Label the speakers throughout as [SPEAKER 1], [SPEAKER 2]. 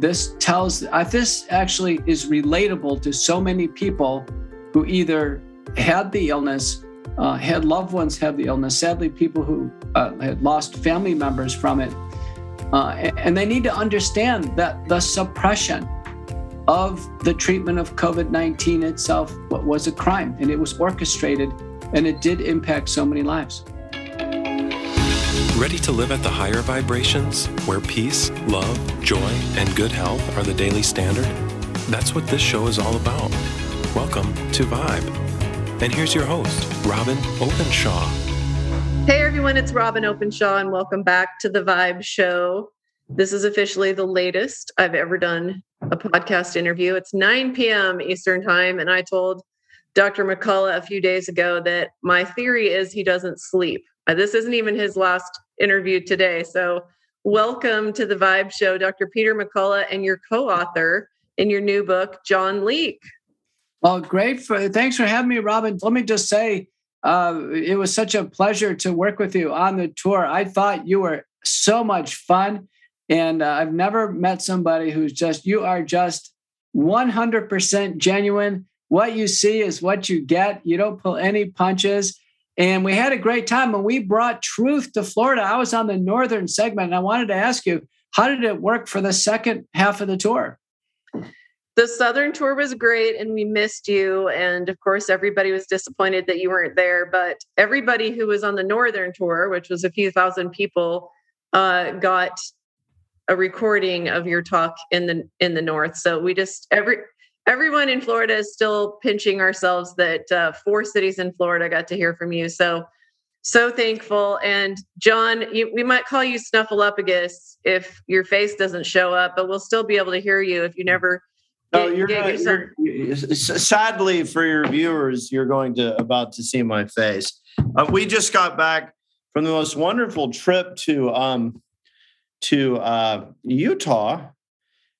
[SPEAKER 1] this tells, uh, this actually is relatable to so many people who either had the illness, uh, had loved ones have the illness, sadly, people who uh, had lost family members from it. Uh, and they need to understand that the suppression of the treatment of COVID 19 itself was a crime and it was orchestrated and it did impact so many lives.
[SPEAKER 2] Ready to live at the higher vibrations where peace, love, joy, and good health are the daily standard? That's what this show is all about. Welcome to Vibe. And here's your host, Robyn Openshaw.
[SPEAKER 3] Hey everyone, it's Robyn Openshaw, and welcome back to the Vibe Show. This is officially the latest I've ever done a podcast interview. It's 9 p.m. Eastern Time, and I told Dr. McCullough a few days ago that my theory is he doesn't sleep. Uh, this isn't even his last interview today. So, welcome to the Vibe Show, Dr. Peter McCullough, and your co author in your new book, John Leake.
[SPEAKER 1] Well, great. For, thanks for having me, Robyn. Let me just say, uh, it was such a pleasure to work with you on the tour. I thought you were so much fun. And uh, I've never met somebody who's just, you are just 100% genuine. What you see is what you get. You don't pull any punches. And we had a great time when we brought truth to Florida. I was on the northern segment and I wanted to ask you, how did it work for the second half of the tour?
[SPEAKER 3] The southern tour was great and we missed you. And of course, everybody was disappointed that you weren't there. But everybody who was on the northern tour, which was a few thousand people, uh, got a recording of your talk in the in the north. So we just every everyone in Florida is still pinching ourselves that uh, four cities in Florida got to hear from you. So, so thankful. And John, you, we might call you Snuffleupagus if your face doesn't show up, but we'll still be able to hear you if you never.
[SPEAKER 4] Oh, you're, get you're, sadly for your viewers, you're going to about to see my face. Uh, we just got back from the most wonderful trip to um, to uh, Utah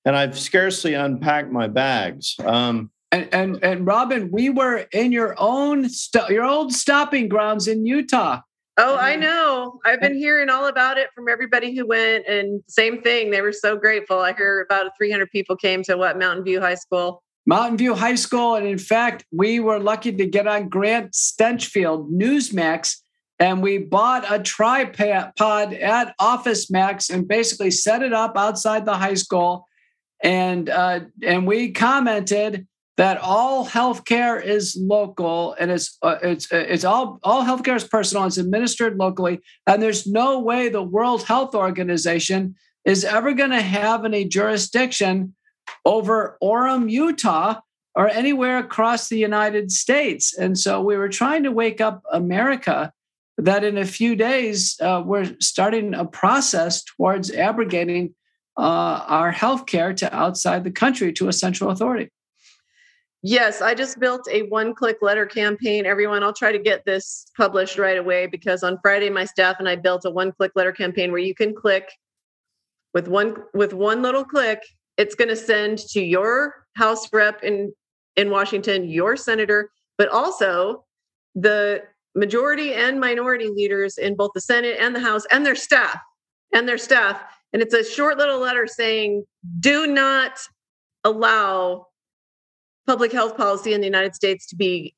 [SPEAKER 4] and I've scarcely unpacked my bags. Um,
[SPEAKER 1] and, and and Robyn, we were in your own st- your old stopping grounds in Utah.
[SPEAKER 3] Oh, I know. I've been hearing all about it from everybody who went, and same thing. They were so grateful. I hear about 300 people came to what Mountain View High School.
[SPEAKER 1] Mountain View High School, and in fact, we were lucky to get on Grant Stinchfield Newsmax, and we bought a tripod at Office Max and basically set it up outside the high school and uh, and we commented that all healthcare is local and it's uh, it's uh, it's all all healthcare is personal. It's administered locally, and there's no way the World Health Organization is ever going to have any jurisdiction over Orem, Utah, or anywhere across the United States. And so we were trying to wake up America that in a few days uh, we're starting a process towards abrogating uh, our healthcare to outside the country to a central authority.
[SPEAKER 3] Yes, I just built a one click letter campaign. Everyone, I'll try to get this published right away because on Friday, my staff and I built a one click letter campaign where you can click with one with one little click, it's going to send to your House rep in, in Washington, your senator, but also the majority and minority leaders in both the Senate and the House and their staff and their staff and it's a short little letter saying, do not allow public health policy in the United States to be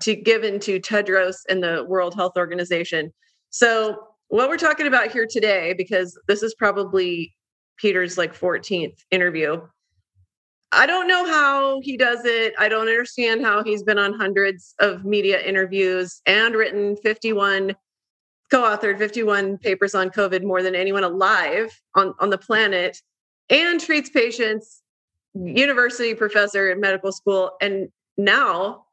[SPEAKER 3] to given to Tedros and the World Health Organization. So what we're talking about here today, because this is probably Peter's like 14th interview. I don't know how he does it. I don't understand how he's been on hundreds of media interviews and written 51 co-authored 51 papers on COVID more than anyone alive on, on the planet and treats patients, university professor at medical school. And now,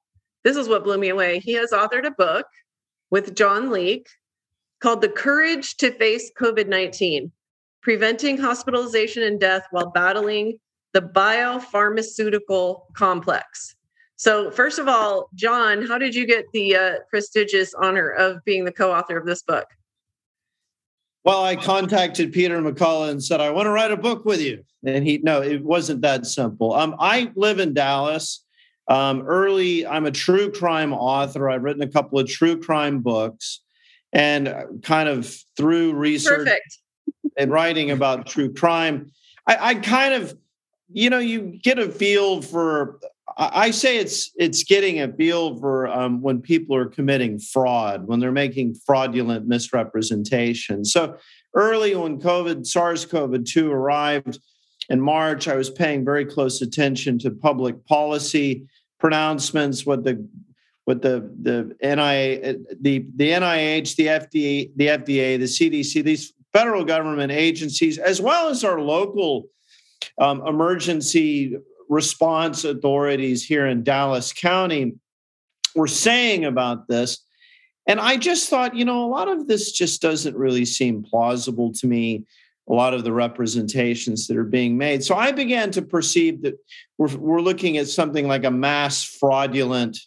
[SPEAKER 3] this is what blew me away. He has authored a book with John Leake called The Courage to Face COVID 19 Preventing Hospitalization and Death While Battling the Biopharmaceutical Complex. So, first of all, John, how did you get the uh, prestigious honor of being the co author of this book?
[SPEAKER 4] Well, I contacted Peter McCullough and said, I want to write a book with you. And he, no, it wasn't that simple. Um, I live in Dallas. Um, early, I'm a true crime author. I've written a couple of true crime books and uh, kind of through research Perfect. and writing about true crime, I, I kind of, you know, you get a feel for. I say it's it's getting a feel for um, when people are committing fraud, when they're making fraudulent misrepresentation. So early when COVID, SARS-CoV-2 arrived in March, I was paying very close attention to public policy pronouncements, what the what the the NIH, the the NIH, the FDA, the FDA, the CDC, these federal government agencies, as well as our local um, emergency response authorities here in Dallas County, were saying about this. And I just thought, you know, a lot of this just doesn't really seem plausible to me a lot of the representations that are being made. So I began to perceive that we're, we're looking at something like a mass fraudulent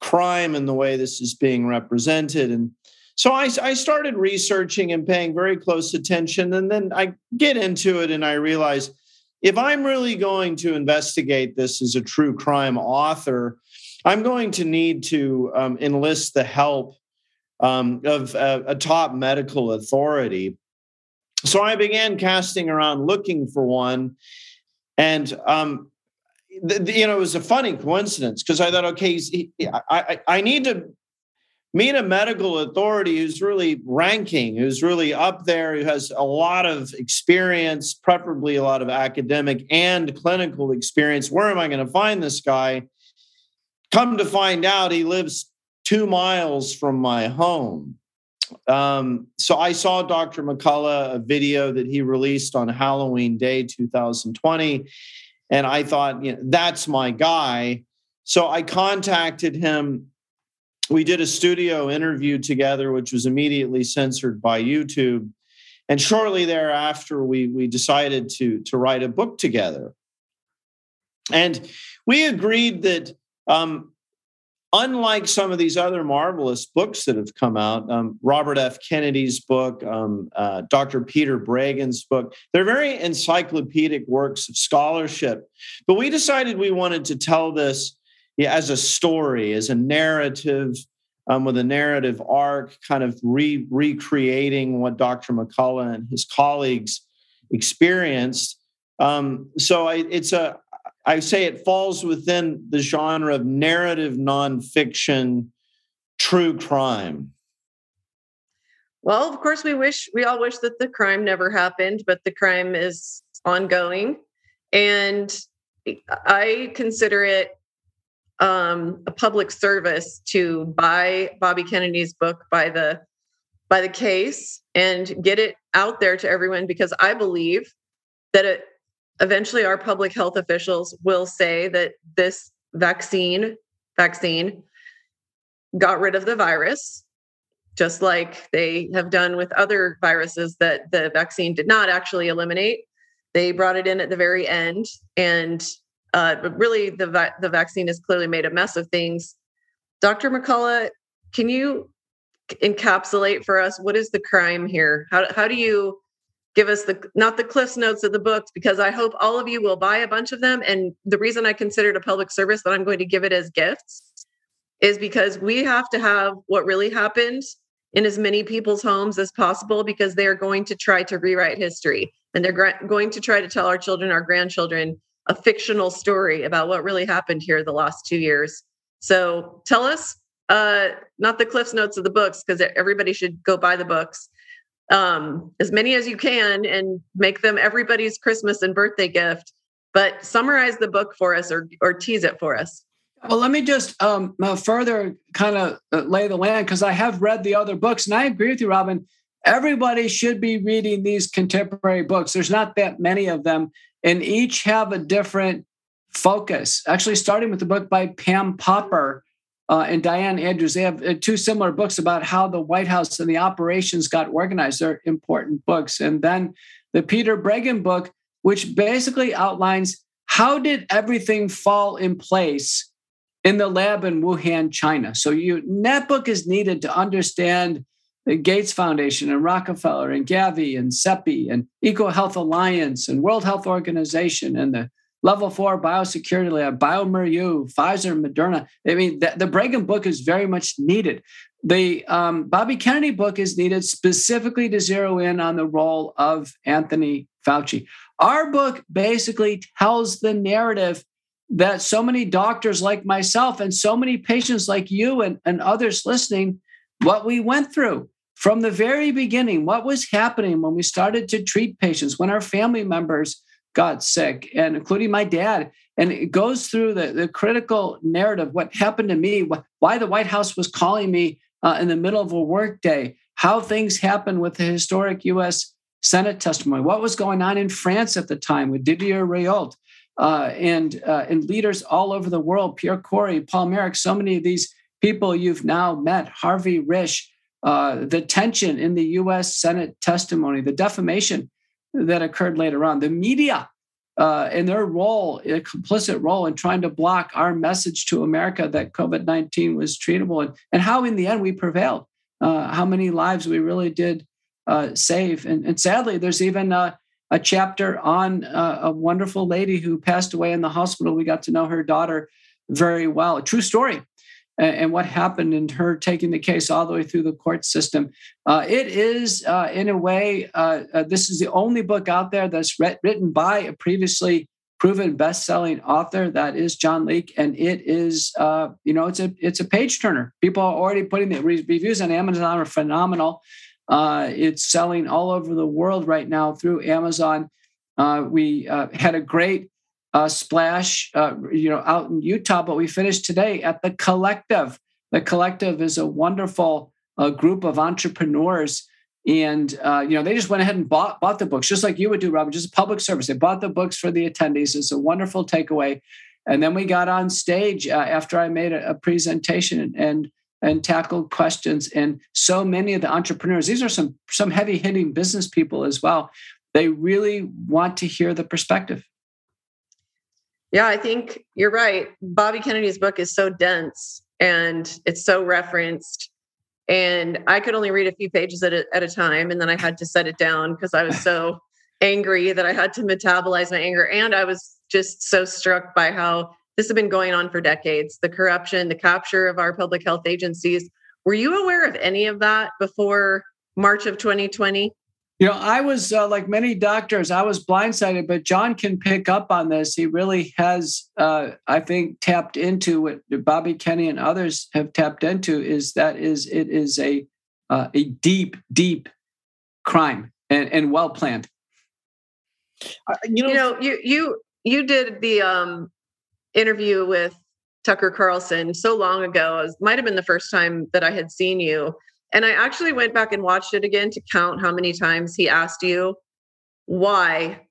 [SPEAKER 4] crime in the way this is being represented. And so I, I started researching and paying very close attention. And then I get into it and I realize if I'm really going to investigate this as a true crime author, I'm going to need to um, enlist the help um, of a, a top medical authority so I began casting around looking for one. And, um, you know, it was a funny coincidence because I thought, okay, he, I, I, I need to meet a medical authority who's really ranking, who's really up there, who has a lot of experience, preferably a lot of academic and clinical experience. Where am I going to find this guy? Come to find out, he lives two miles from my home. Um, so I saw Dr. McCullough, a video that he released on Halloween Day 2020, and I thought, you know, that's my guy. So I contacted him. We did a studio interview together, which was immediately censored by YouTube. And shortly thereafter, we, we decided to, to write a book together. And we agreed that um, unlike some of these other marvelous books that have come out, um, Robert F. Kennedy's book, um, uh, Dr. Peter Breggin's book, they're very encyclopedic works of scholarship. But we decided we wanted to tell this yeah, as a story, as a narrative. Um, with a narrative arc, kind of re- recreating what Dr. McCullough and his colleagues experienced. Um, so I, it's a I say it falls within the genre of narrative nonfiction, true crime.
[SPEAKER 3] Well, of course, we wish we all wish that the crime never happened, but the crime is ongoing, and I consider it um, a public service to buy Bobby Kennedy's book by the by the case and get it out there to everyone because I believe that it eventually our public health officials will say that this vaccine vaccine got rid of the virus just like they have done with other viruses that the vaccine did not actually eliminate. They brought it in at the very end and uh, but really the va- the vaccine has clearly made a mess of things. Dr mccullough can you encapsulate for us what is the crime here? How, how do you give us the not the cliffs notes of the books because i hope all of you will buy a bunch of them. And the reason i consider it a public service that i'm going to give it as gifts is because we have to have what really happened in as many people's homes as possible because they are going to try to rewrite history. And they're gra- going to try to tell our children our grandchildren a fictional story about what really happened here the last two years so tell us uh not the cliffs notes of the books because everybody should go buy the books um, as many as you can and make them everybody's Christmas and birthday gift. But summarize the book for us or, or tease it for us.
[SPEAKER 1] Well, let me just um, uh, further kind of uh, lay the land because I have read the other books and I agree with you, Robyn. Everybody should be reading these contemporary books. There's not that many of them, and each have a different focus. Actually, starting with the book by Pam Popper, uh, and Diane Andrews. They have uh, two similar books about how the White House and the operations got organized. They're important books. And then the Peter Breggin book, which basically outlines how did everything fall in place in the lab in Wuhan, China. So you that book is needed to understand Gates Foundation and Rockefeller and Gavi and CEPI and EcoHealth Alliance and World Health Organization and the level four biosecurity lab, bioMérieux, Pfizer, Moderna. I mean, the, the book is very much needed. The um, Bobby Kennedy book is needed specifically to zero in on the role of Anthony Fauci. Our book basically tells the narrative that so many doctors like myself and so many patients like you and, and others listening, what we went through from the very beginning, what was happening when we started to treat patients, when our family members got sick, and including my dad. And it goes through the, the critical narrative what happened to me, why the White House was calling me uh, in the middle of a workday, how things happened with the historic US Senate testimony, what was going on in France at the time with Didier Raoult. Uh, and uh, and leaders all over the world, Pierre Kory, Paul Marik, so many of these people you've now met, Harvey Risch, uh, the tension in the U.S. Senate testimony, the defamation that occurred later on, the media uh, and their role, a complicit role in trying to block our message to America that COVID 19 was treatable, and, and how in the end we prevailed, uh, how many lives we really did uh, save. And, and, sadly, there's even a, a chapter on uh, a wonderful lady who passed away in the hospital. We got to know her daughter very well, a true story and what happened in her taking the case all the way through the court system. Uh, it is, uh, in a way, uh, uh this is the only book out there that's re- written by a previously proven best-selling author. That is John Leake, and it is, uh, you know, it's a it's a page turner. People are already putting the re- reviews on Amazon are phenomenal. Uh, it's selling all over the world right now through Amazon. we had a great uh, splash, uh, you know, out in Utah, but we finished today at the Collective. The Collective is a wonderful uh, group of entrepreneurs, and uh, you know, they just went ahead and bought bought the books, just like you would do, Robyn, just a public service. They bought the books for the attendees. It's a wonderful takeaway. And then we got on stage uh, after I made a, a presentation and, and and tackled questions. And so many of the entrepreneurs, these are some some heavy hitting business people as well. They really want to hear the perspective.
[SPEAKER 3] Yeah, I think you're right. Bobby Kennedy's book is so dense and it's so referenced. And I could only read a few pages at a, at a time. And then I had to set it down because I was so angry that I had to metabolize my anger. And I was just so struck by how this has been going on for decades the corruption, the capture of our public health agencies. Were you aware of any of that before March of 2020?
[SPEAKER 1] You know, I was uh, like many doctors, I was blindsided, but John can pick up on this. He really has, uh, I think, tapped into what Bobby Kenny and others have tapped into. Is that is it is a uh, a deep, deep crime and, and well planned.
[SPEAKER 3] you know, you know, you you you did the um, interview with Tucker Carlson so long ago. It might have been the first time that I had seen you and I actually went back and watched it again to count how many times he asked you, why?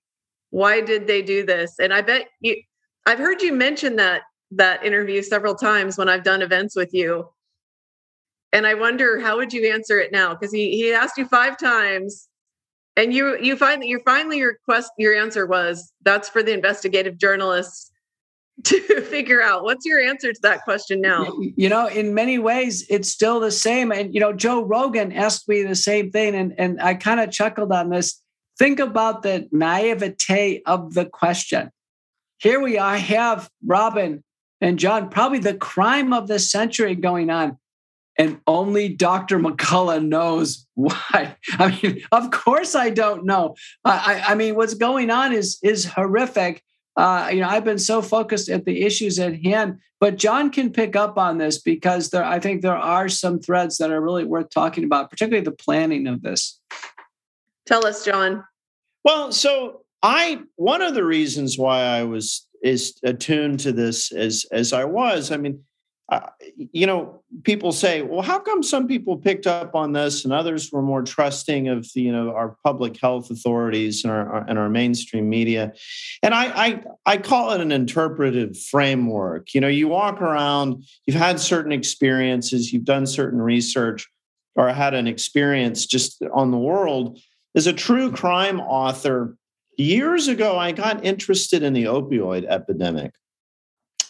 [SPEAKER 3] Why did they do this? And I bet you I've heard you mention that that interview several times when I've done events with you. And I wonder how would you answer it now? Because he he asked you five times and you you find that you finally your quest your answer was that's for the investigative journalists to figure out what's your answer to that question now
[SPEAKER 1] you know in many ways it's still the same and you know joe rogan asked me the same thing and, and i kind of chuckled on this think about the naivete of the question here we are have robyn and john probably the crime of the century going on and only Dr. McCullough knows why. I mean, of course I don't know. I, I mean, what's going on is is horrific uh, you know, I've been so focused at the issues at hand, but John can pick up on this because there, I think there are some threads that are really worth talking about, particularly the planning of this.
[SPEAKER 3] Tell us, John.
[SPEAKER 4] Well, so I one of the reasons why I was is attuned to this as as I was. I mean, uh, you know, people say, well, how come some people picked up on this and others were more trusting of the, you know, our public health authorities and our, and our mainstream media? And I, I, I call it an interpretive framework. You know, you walk around, you've had certain experiences, you've done certain research or had an experience just on the world. As a true crime author, years ago, I got interested in the opioid epidemic.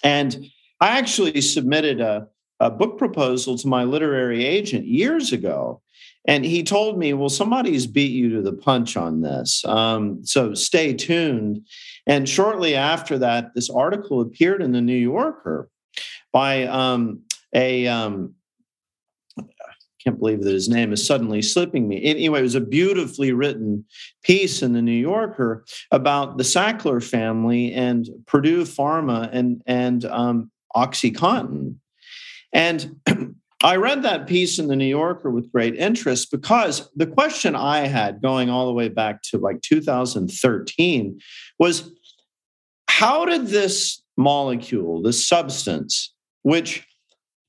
[SPEAKER 4] And I actually submitted a, a book proposal to my literary agent years ago. And he told me, well, somebody's beat you to the punch on this. Um, so stay tuned. And shortly after that, this article appeared in the New Yorker by um, a um, can't believe that his name is suddenly slipping me. Anyway, it was a beautifully written piece in the New Yorker about the Sackler family and Purdue Pharma and and um, OxyContin. And I read that piece in the New Yorker with great interest because the question I had going all the way back to like 2013 was how did this molecule, this substance, which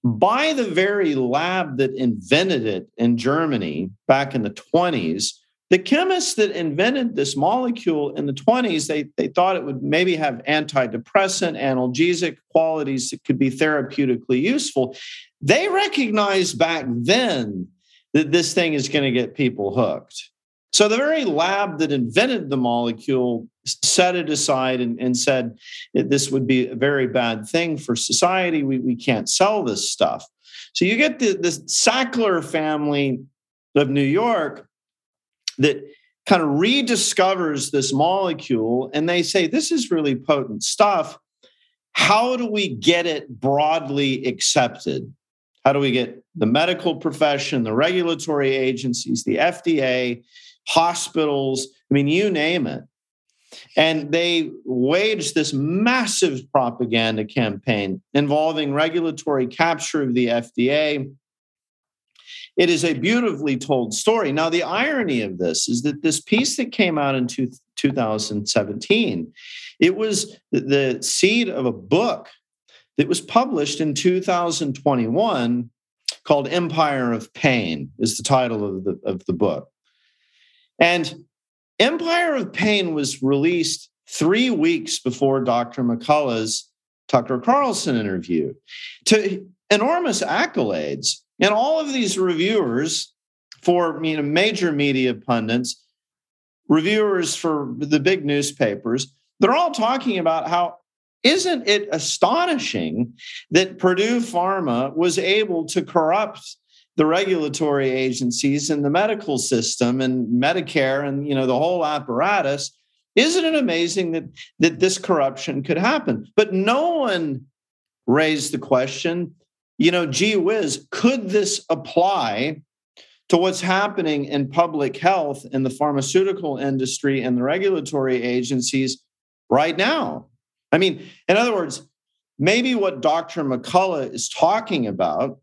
[SPEAKER 4] by the very lab that invented it in Germany back in the 20s, the chemists that invented this molecule in the 20s, they, they thought it would maybe have antidepressant, analgesic qualities that could be therapeutically useful. They recognized back then that this thing is going to get people hooked. So the very lab that invented the molecule set it aside and, and said this would be a very bad thing for society. We, we can't sell this stuff. So you get the, the Sackler family of New York that kind of rediscovers this molecule and they say, This is really potent stuff. How do we get it broadly accepted? How do we get the medical profession, the regulatory agencies, the FDA, hospitals? I mean, you name it. And they waged this massive propaganda campaign involving regulatory capture of the FDA, it is a beautifully told story. Now, the irony of this is that this piece that came out in two, 2017, it was the seed of a book that was published in 2021 called Empire of Pain, is the title of the, of the book. And Empire of Pain was released three weeks before Dr. McCullough's Tucker Carlson interview to enormous accolades. And all of these reviewers for you know, major media pundits, reviewers for the big newspapers, they're all talking about how isn't it astonishing that Purdue Pharma was able to corrupt the regulatory agencies and the medical system and Medicare and you know the whole apparatus? Isn't it amazing that that this corruption could happen? But no one raised the question you know, gee whiz, could this apply to what's happening in public health in the pharmaceutical industry and the regulatory agencies right now? I mean, in other words, maybe what Dr. McCullough is talking about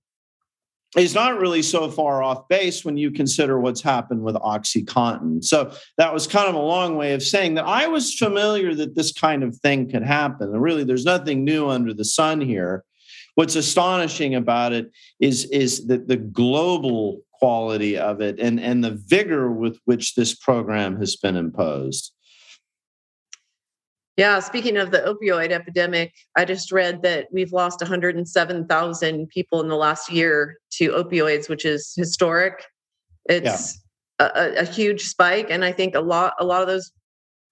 [SPEAKER 4] is not really so far off base when you consider what's happened with OxyContin. So that was kind of a long way of saying that I was familiar that this kind of thing could happen. And really, there's nothing new under the sun here. What's astonishing about it is, is that the global quality of it and, and the vigor with which this program has been imposed.
[SPEAKER 3] Yeah, speaking of the opioid epidemic, I just read that we've lost 107,000 people in the last year to opioids, which is historic. It's yeah. a, a, huge spike, and I think a lot a lot of those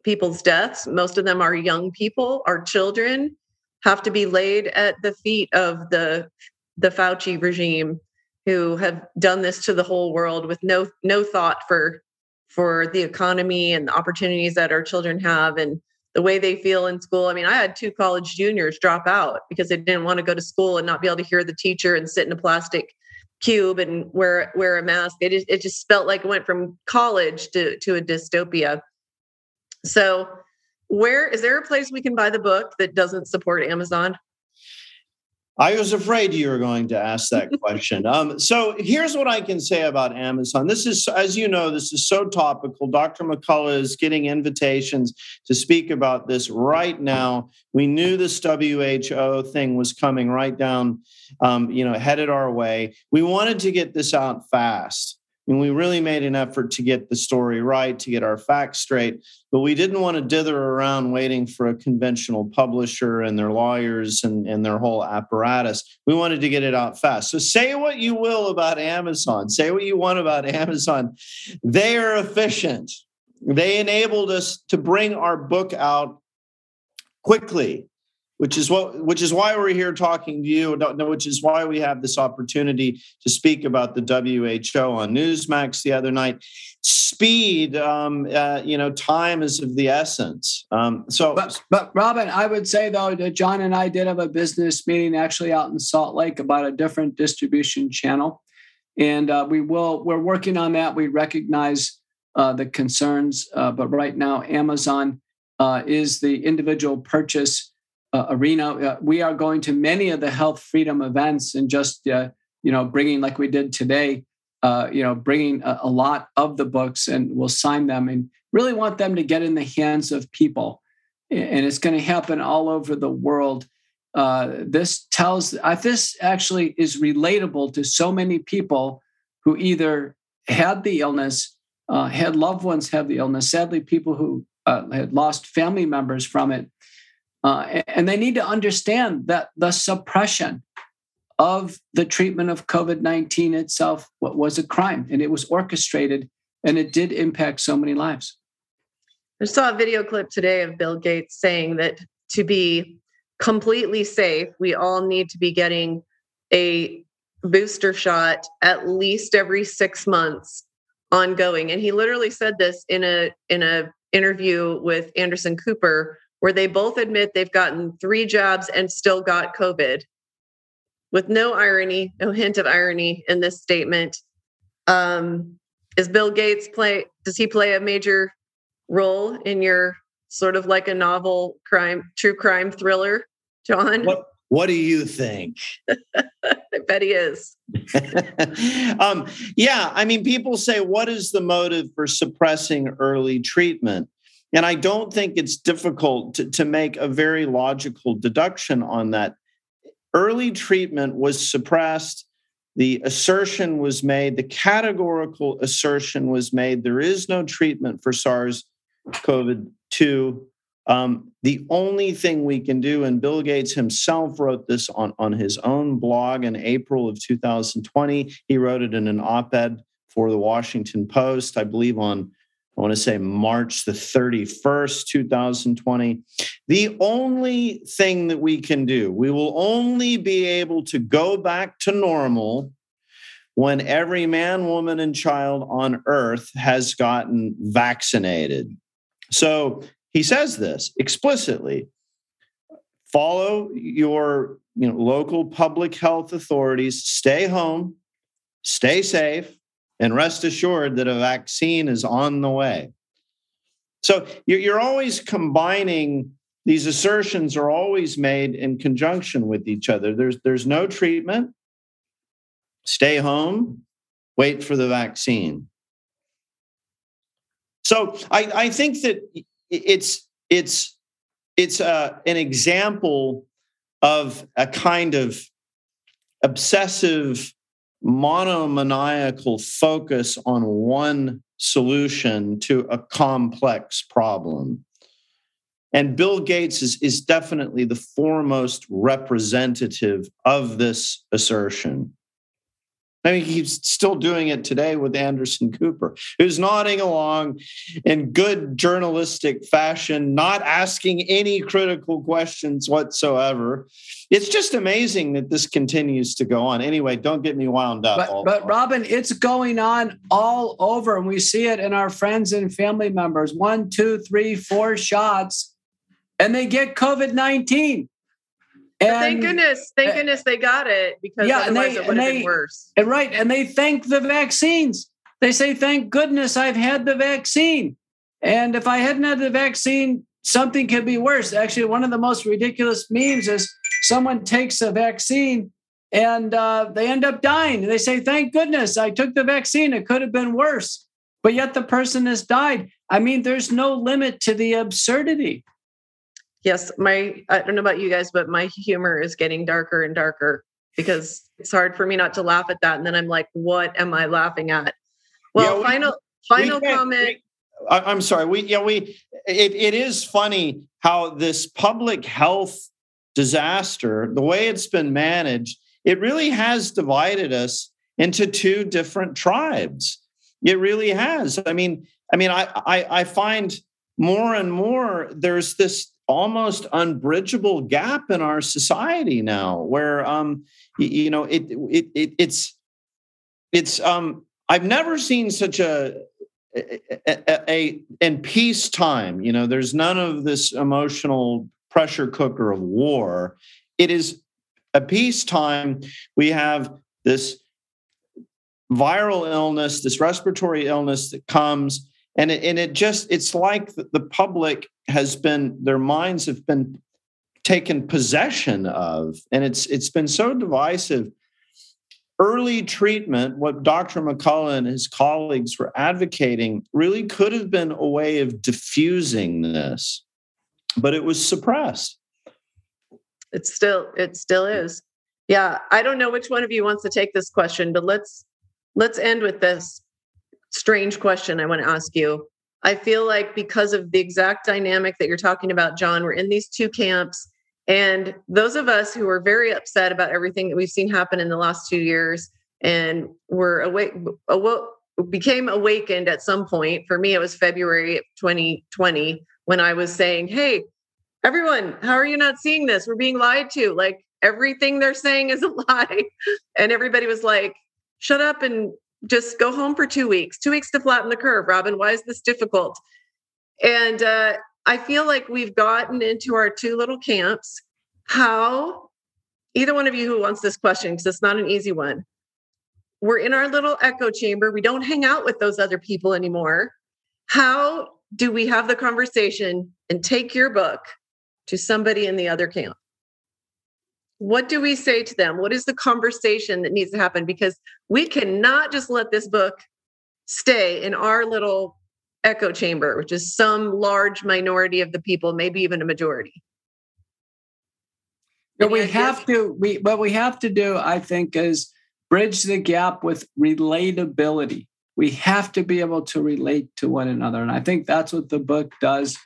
[SPEAKER 3] people's deaths, most of them are young people, are children, have to be laid at the feet of the the Fauci regime who have done this to the whole world with no no thought for for the economy and the opportunities that our children have and the way they feel in school. I mean, I had two college juniors drop out because they didn't want to go to school and not be able to hear the teacher and sit in a plastic cube and wear wear a mask. It just, it just felt like it went from college to to a dystopia. So where is there a place we can buy the book that doesn't support Amazon?
[SPEAKER 4] I was afraid you were going to ask that question. Um, so here's what I can say about Amazon. This is, as you know, this is so topical. Dr. McCullough is getting invitations to speak about this right now. We knew this WHO thing was coming right down, um, you know, headed our way. We wanted to get this out fast. And we really made an effort to get the story right, to get our facts straight. But we didn't want to dither around waiting for a conventional publisher and their lawyers and, and their whole apparatus. We wanted to get it out fast. So say what you will about Amazon, say what you want about Amazon. They are efficient. They enabled us to bring our book out quickly which is what which is why we're here talking to you which is why we have this opportunity to speak about the who on newsmax the other night. Speed um, uh, you know time is of the essence. Um, so
[SPEAKER 1] but, but robyn i would say though that john and i did have a business meeting actually out in salt lake about a different distribution channel. And uh, we will we're working on that. We recognize uh, the concerns uh, but right now amazon uh, is the individual purchase uh, arena. Uh, we are going to many of the health freedom events and just uh, you know bringing like we did today. Uh, you know, bringing a, a, lot of the books and we'll sign them and really want them to get in the hands of people. And it's going to happen all over the world. Uh, this tells uh, this actually is relatable to so many people who either had the illness, had loved ones have the illness. Sadly, people who had lost family members from it uh, and they need to understand that the suppression of the treatment of COVID 19 itself was a crime and it was orchestrated and it did impact so many lives.
[SPEAKER 3] I saw a video clip today of Bill Gates saying that to be completely safe, we all need to be getting a booster shot at least every six months ongoing. And he literally said this in a in a interview with Anderson Cooper where they both admit they've gotten three jobs and still got COVID. With no irony, no hint of irony in this statement. Um, is Bill Gates play? Does he play a major role in your sort of like a novel crime, true crime thriller, John?
[SPEAKER 4] What What do you think?
[SPEAKER 3] I bet he is.
[SPEAKER 4] um, yeah, I mean, people say, what is the motive for suppressing early treatment? And I don't think it's difficult to, to make a very logical deduction on that. Early treatment was suppressed. The assertion was made, the categorical assertion was made there is no treatment for SARS CoV 2. Um, the only thing we can do, and Bill Gates himself wrote this on, on his own blog in April of 2020. He wrote it in an op ed for the Washington Post, I believe on I want to say March the 31st, 2020. The only thing that we can do, we will only be able to go back to normal when every man, woman, and child on earth has gotten vaccinated. So he says this explicitly follow your you know, local public health authorities, stay home, stay safe and rest assured that a vaccine is on the way. So you're always combining these assertions are always made in conjunction with each other. There's there's no treatment. Stay home, wait for the vaccine. So I, I think that it's it's it's uh, an example of a kind of obsessive monomaniacal focus on one solution to a complex problem. And Bill Gates is, is definitely the foremost representative of this assertion. I mean, he's still doing it today with Anderson Cooper, who's nodding along in good journalistic fashion, not asking any critical questions whatsoever. It's just amazing that this continues to go on. Anyway, don't get me wound up.
[SPEAKER 1] But, but Robyn, it's going on all over, and we see it in our friends and family members. One, two, three, four shots, and they get COVID 19.
[SPEAKER 3] And, thank goodness, thank goodness they got it because yeah, otherwise they, it would have been worse.
[SPEAKER 1] And right, and they thank the vaccines. They say, "Thank goodness I've had the vaccine." And if I hadn't had the vaccine, something could be worse. Actually, one of the most ridiculous memes is someone takes a vaccine and uh, they end up dying. And they say, "Thank goodness I took the vaccine. It could have been worse." But yet the person has died. I mean, there's no limit to the absurdity
[SPEAKER 3] yes, my I don't know about you guys, but my humor is getting darker and darker because it's hard for me not to laugh at that. And then I'm like, what am I laughing at? Well, yeah, we, final final comment.
[SPEAKER 4] We, I'm sorry. We yeah we it, it is funny how this public health disaster, the way it's been managed, it really has divided us into two different tribes. It really has. I mean, I mean, I I, I find more and more there's this almost unbridgeable gap in our society now where um you, know it, it it it's it's um i've never seen such a a, a, a in peacetime you know there's none of this emotional pressure cooker of war. It is a peacetime we have this viral illness this respiratory illness that comes and it, and it just it's like the public has been their minds have been taken possession of. And it's it's been so divisive. Early treatment what dr mccullough and his colleagues were advocating really could have been a way of diffusing this but it was suppressed.
[SPEAKER 3] It still it still is. Yeah i don't know which one of you wants to take this question but let's let's end with this strange question I want to ask you. I feel like because of the exact dynamic that you're talking about, John, we're in these two camps. And those of us who are very upset about everything that we've seen happen in the last two years and were awake, awoke, became awakened at some point. For me, it was February of 2020 when I was saying, Hey, everyone, how are you not seeing this? We're being lied to. Like everything they're saying is a lie. And everybody was like, Shut up and just go home for two weeks, two weeks to flatten the curve. Robyn, why is this difficult? And uh, I feel like we've gotten into our two little camps. How, either one of you who wants this question, because it's not an easy one, we're in our little echo chamber. We don't hang out with those other people anymore. How do we have the conversation and take your book to somebody in the other camp? What do we say to them? What is the conversation that needs to happen? Because we cannot just let this book stay in our little echo chamber, which is some large minority of the people, maybe even a majority.
[SPEAKER 1] But we have to we what we have to do, I think, is bridge the gap with relatability. We have to be able to relate to one another. And I think that's what the book does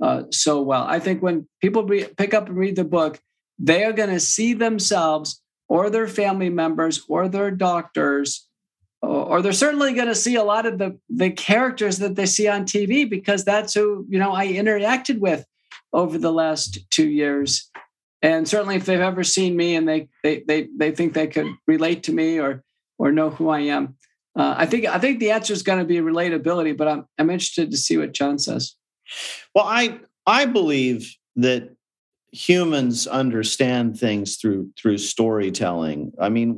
[SPEAKER 1] uh, so well. I think when people re- pick up and read the book, they are going to see themselves or their family members or their doctors or they're certainly going to see a lot of the the characters that they see on TV because that's who you know I interacted with over the last two years. And certainly, if they've ever seen me and they they they, they think they could relate to me or or know who I am, uh, I think I think the answer is going to be relatability. But I'm I'm interested to see what John says.
[SPEAKER 4] Well, I I believe that humans understand things through through storytelling. I mean,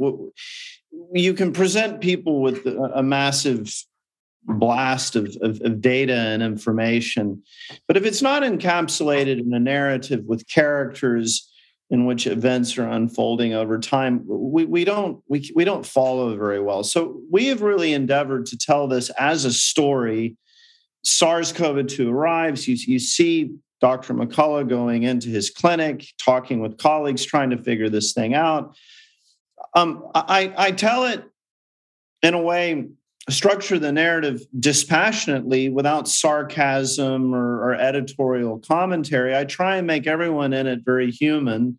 [SPEAKER 4] you can present people with a, a massive blast of, of, of, data and information, but if it's not encapsulated in a narrative with characters in which events are unfolding over time, we, we don't we, we don't follow very well. So we have really endeavored to tell this as a story. SARS-CoV-2 arrives. You, you see Dr. McCullough going into his clinic, talking with colleagues, trying to figure this thing out. Um, I, I tell it in a way, structure the narrative dispassionately without sarcasm or, or editorial commentary. I try and make everyone in it very human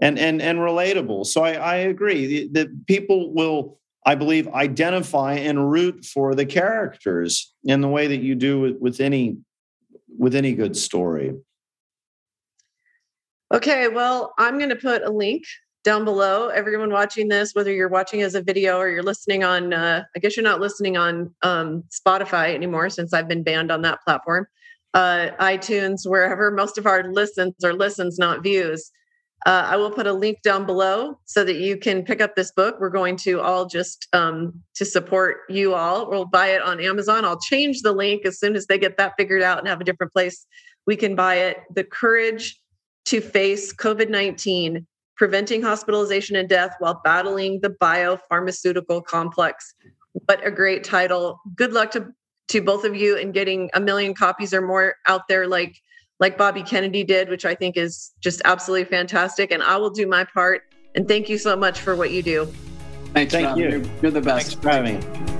[SPEAKER 4] and and and relatable. So I, I agree that people will, I believe, identify and root for the characters in the way that you do with, with any with any good story.
[SPEAKER 3] Okay, well, I'm going to put a link down below. Everyone watching this, whether you're watching as a video or you're listening on, uh, I guess you're not listening on um, Spotify anymore since I've been banned on that platform. Uh, iTunes, wherever most of our listens or listens, not views. Uh, I will put a link down below so that you can pick up this book. We're going to all just um, to support you all. We'll buy it on Amazon. I'll change the link as soon as they get that figured out and have a different place. We can buy it. The Courage to Face COVID 19 Preventing Hospitalization and Death While Battling the Biopharmaceutical Complex. What a great title. Good luck to, to both of you in getting a million copies or more out there like like Bobby Kennedy did, which I think is just absolutely fantastic. And I will do my part. And thank you so much for what you do.
[SPEAKER 1] Thanks,
[SPEAKER 4] thank
[SPEAKER 1] Rob.
[SPEAKER 4] you.
[SPEAKER 1] You're, you're the best.
[SPEAKER 4] Thanks for having me.